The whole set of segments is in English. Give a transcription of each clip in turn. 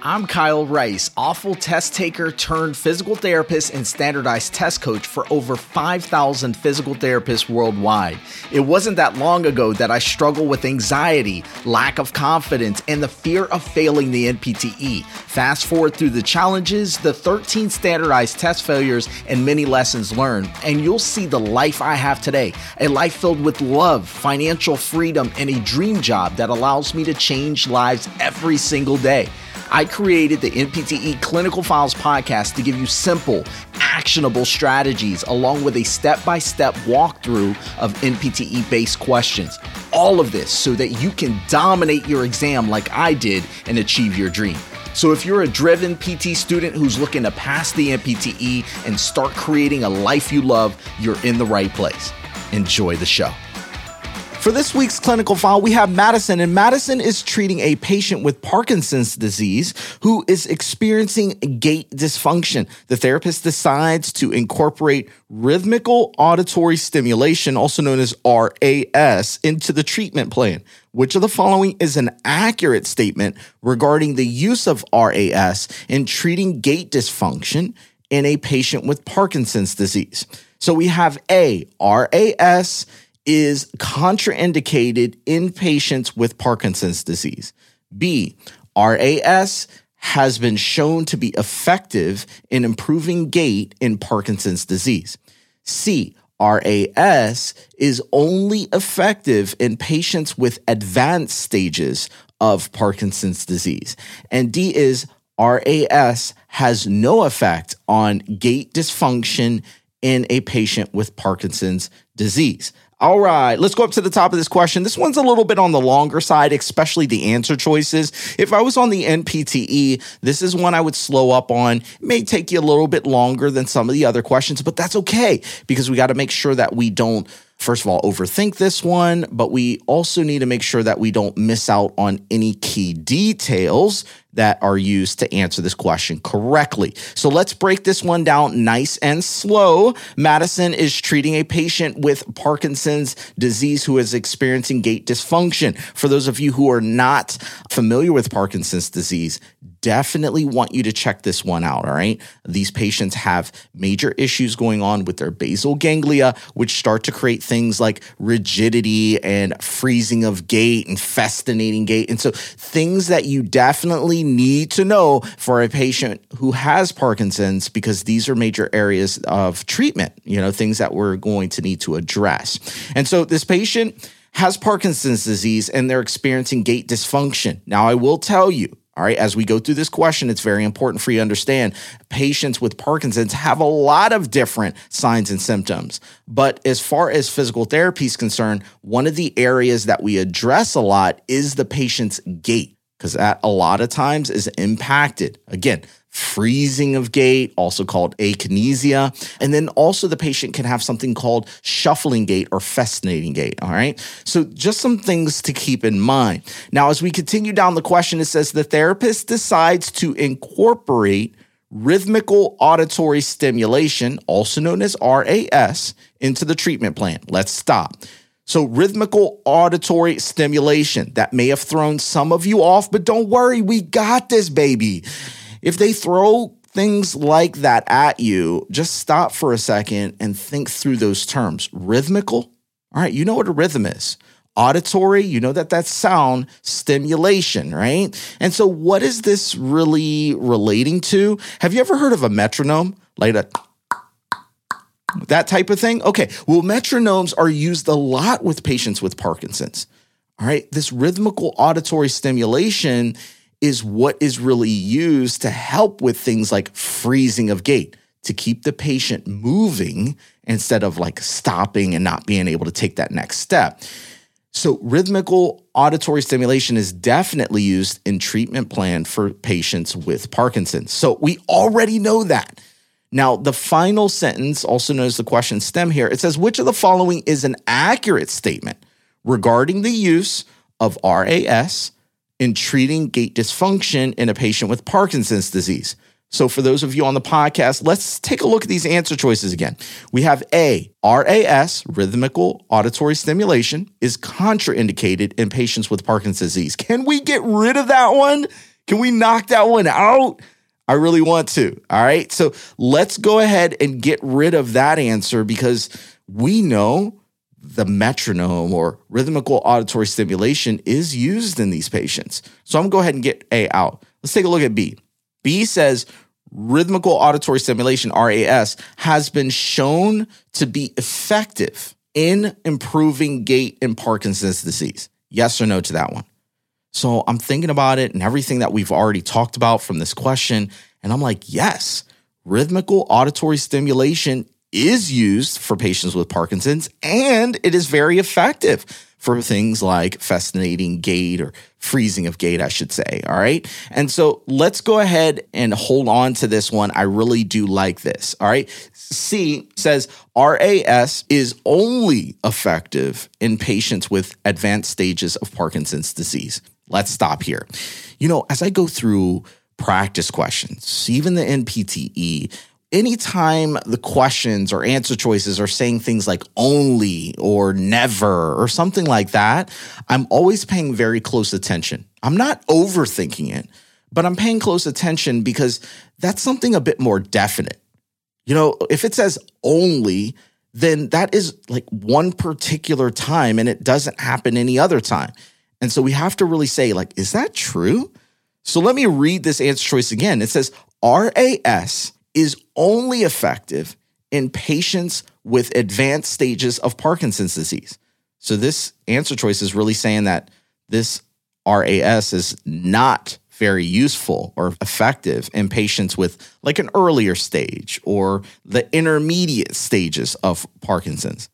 I'm Kyle Rice, awful test taker turned physical therapist and standardized test coach for over 5,000 physical therapists worldwide. It wasn't that long ago that I struggled with anxiety, lack of confidence, and the fear of failing the NPTE. Fast forward through the challenges, the 13 standardized test failures, and many lessons learned, and you'll see the life I have today a life filled with love, financial freedom, and a dream job that allows me to change lives every single day. I created the NPTE Clinical Files podcast to give you simple, actionable strategies along with a step by step walkthrough of NPTE based questions. All of this so that you can dominate your exam like I did and achieve your dream. So, if you're a driven PT student who's looking to pass the NPTE and start creating a life you love, you're in the right place. Enjoy the show. For this week's clinical file, we have Madison, and Madison is treating a patient with Parkinson's disease who is experiencing gait dysfunction. The therapist decides to incorporate rhythmical auditory stimulation, also known as RAS, into the treatment plan. Which of the following is an accurate statement regarding the use of RAS in treating gait dysfunction in a patient with Parkinson's disease? So we have A, RAS is contraindicated in patients with Parkinson's disease. B, RAS has been shown to be effective in improving gait in Parkinson's disease. C, RAS is only effective in patients with advanced stages of Parkinson's disease. And D is RAS has no effect on gait dysfunction in a patient with Parkinson's disease. All right, let's go up to the top of this question. This one's a little bit on the longer side, especially the answer choices. If I was on the NPTE, this is one I would slow up on. It may take you a little bit longer than some of the other questions, but that's okay because we got to make sure that we don't first of all, overthink this one, but we also need to make sure that we don't miss out on any key details that are used to answer this question correctly. So let's break this one down nice and slow. Madison is treating a patient with Parkinson's disease who is experiencing gait dysfunction. For those of you who are not familiar with Parkinson's disease, definitely want you to check this one out. All right. These patients have major issues going on with their basal ganglia, which start to create things like rigidity and freezing of gait and festinating gait. And so, things that you definitely need to know for a patient who has Parkinson's, because these are major areas of treatment, you know, things that we're going to need to address. And so, this patient has Parkinson's disease and they're experiencing gait dysfunction. Now, I will tell you, all right, as we go through this question, it's very important for you to understand patients with Parkinson's have a lot of different signs and symptoms. But as far as physical therapy is concerned, one of the areas that we address a lot is the patient's gait because that a lot of times is impacted. Again, freezing of gait, also called akinesia. And then also the patient can have something called shuffling gait or festinating gait. All right. So just some things to keep in mind. Now, as we continue down the question, it says the therapist decides to incorporate rhythmical auditory stimulation, also known as RAS, into the treatment plan. Let's stop. So, rhythmical auditory stimulation that may have thrown some of you off, but don't worry, we got this, baby. If they throw things like that at you, just stop for a second and think through those terms. Rhythmical, all right, you know what a rhythm is. Auditory, you know that that's sound, stimulation, right? And so, what is this really relating to? Have you ever heard of a metronome? Like a that type of thing. Okay. Well, metronomes are used a lot with patients with Parkinson's. All right. This rhythmical auditory stimulation is what is really used to help with things like freezing of gait, to keep the patient moving instead of like stopping and not being able to take that next step. So, rhythmical auditory stimulation is definitely used in treatment plan for patients with Parkinson's. So, we already know that. Now, the final sentence, also known as the question stem here, it says, which of the following is an accurate statement regarding the use of RAS in treating gait dysfunction in a patient with Parkinson's disease? So, for those of you on the podcast, let's take a look at these answer choices again. We have A, RAS, rhythmical auditory stimulation, is contraindicated in patients with Parkinson's disease. Can we get rid of that one? Can we knock that one out? I really want to. All right. So let's go ahead and get rid of that answer because we know the metronome or rhythmical auditory stimulation is used in these patients. So I'm gonna go ahead and get A out. Let's take a look at B. B says rhythmical auditory stimulation, RAS, has been shown to be effective in improving gait in Parkinson's disease. Yes or no to that one? So I'm thinking about it and everything that we've already talked about from this question. And I'm like, yes, rhythmical auditory stimulation is used for patients with Parkinson's and it is very effective for things like festinating gait or freezing of gait, I should say. All right. And so let's go ahead and hold on to this one. I really do like this. All right. C says RAS is only effective in patients with advanced stages of Parkinson's disease. Let's stop here. You know, as I go through practice questions, even the NPTE, anytime the questions or answer choices are saying things like only or never or something like that, I'm always paying very close attention. I'm not overthinking it, but I'm paying close attention because that's something a bit more definite. You know, if it says only, then that is like one particular time and it doesn't happen any other time. And so we have to really say, like, is that true? So let me read this answer choice again. It says RAS is only effective in patients with advanced stages of Parkinson's disease. So this answer choice is really saying that this RAS is not very useful or effective in patients with like an earlier stage or the intermediate stages of Parkinson's.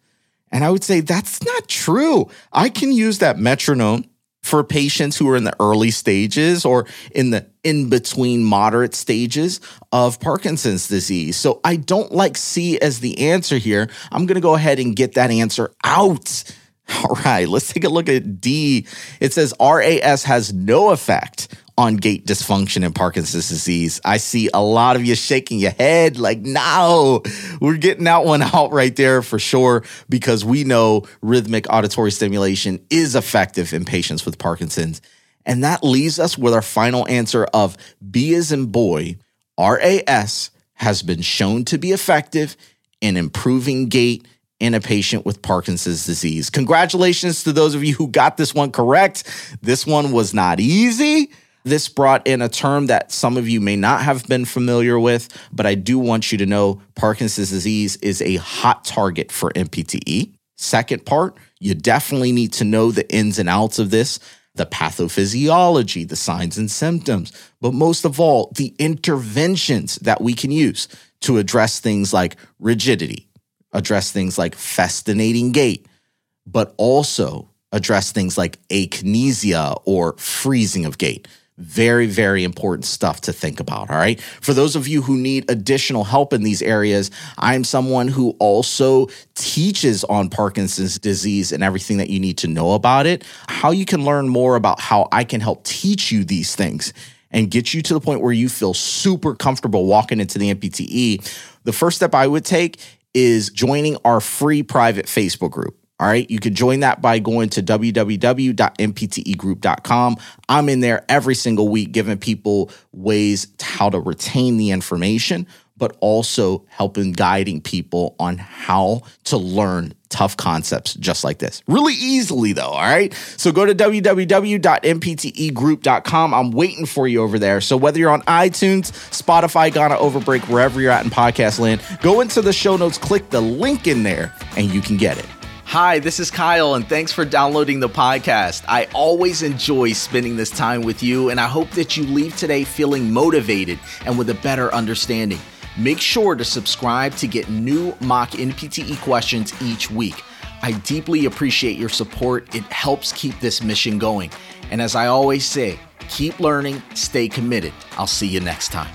And I would say that's not true. I can use that metronome for patients who are in the early stages or in the in between moderate stages of Parkinson's disease. So I don't like C as the answer here. I'm going to go ahead and get that answer out. All right, let's take a look at D. It says RAS has no effect on gait dysfunction in Parkinson's disease. I see a lot of you shaking your head like, no, we're getting that one out right there for sure because we know rhythmic auditory stimulation is effective in patients with Parkinson's. And that leaves us with our final answer of B as in boy, RAS has been shown to be effective in improving gait in a patient with Parkinson's disease. Congratulations to those of you who got this one correct. This one was not easy. This brought in a term that some of you may not have been familiar with, but I do want you to know Parkinson's disease is a hot target for NPTE. Second part, you definitely need to know the ins and outs of this the pathophysiology, the signs and symptoms, but most of all, the interventions that we can use to address things like rigidity, address things like festinating gait, but also address things like akinesia or freezing of gait. Very, very important stuff to think about. All right. For those of you who need additional help in these areas, I'm someone who also teaches on Parkinson's disease and everything that you need to know about it, how you can learn more about how I can help teach you these things and get you to the point where you feel super comfortable walking into the NPTE. The first step I would take is joining our free private Facebook group. All right. You can join that by going to www.nptegroup.com. I'm in there every single week giving people ways how to retain the information, but also helping guiding people on how to learn tough concepts just like this. Really easily, though. All right. So go to www.nptegroup.com. I'm waiting for you over there. So whether you're on iTunes, Spotify, Ghana Overbreak, wherever you're at in podcast land, go into the show notes, click the link in there, and you can get it. Hi, this is Kyle, and thanks for downloading the podcast. I always enjoy spending this time with you, and I hope that you leave today feeling motivated and with a better understanding. Make sure to subscribe to get new mock NPTE questions each week. I deeply appreciate your support. It helps keep this mission going. And as I always say, keep learning, stay committed. I'll see you next time.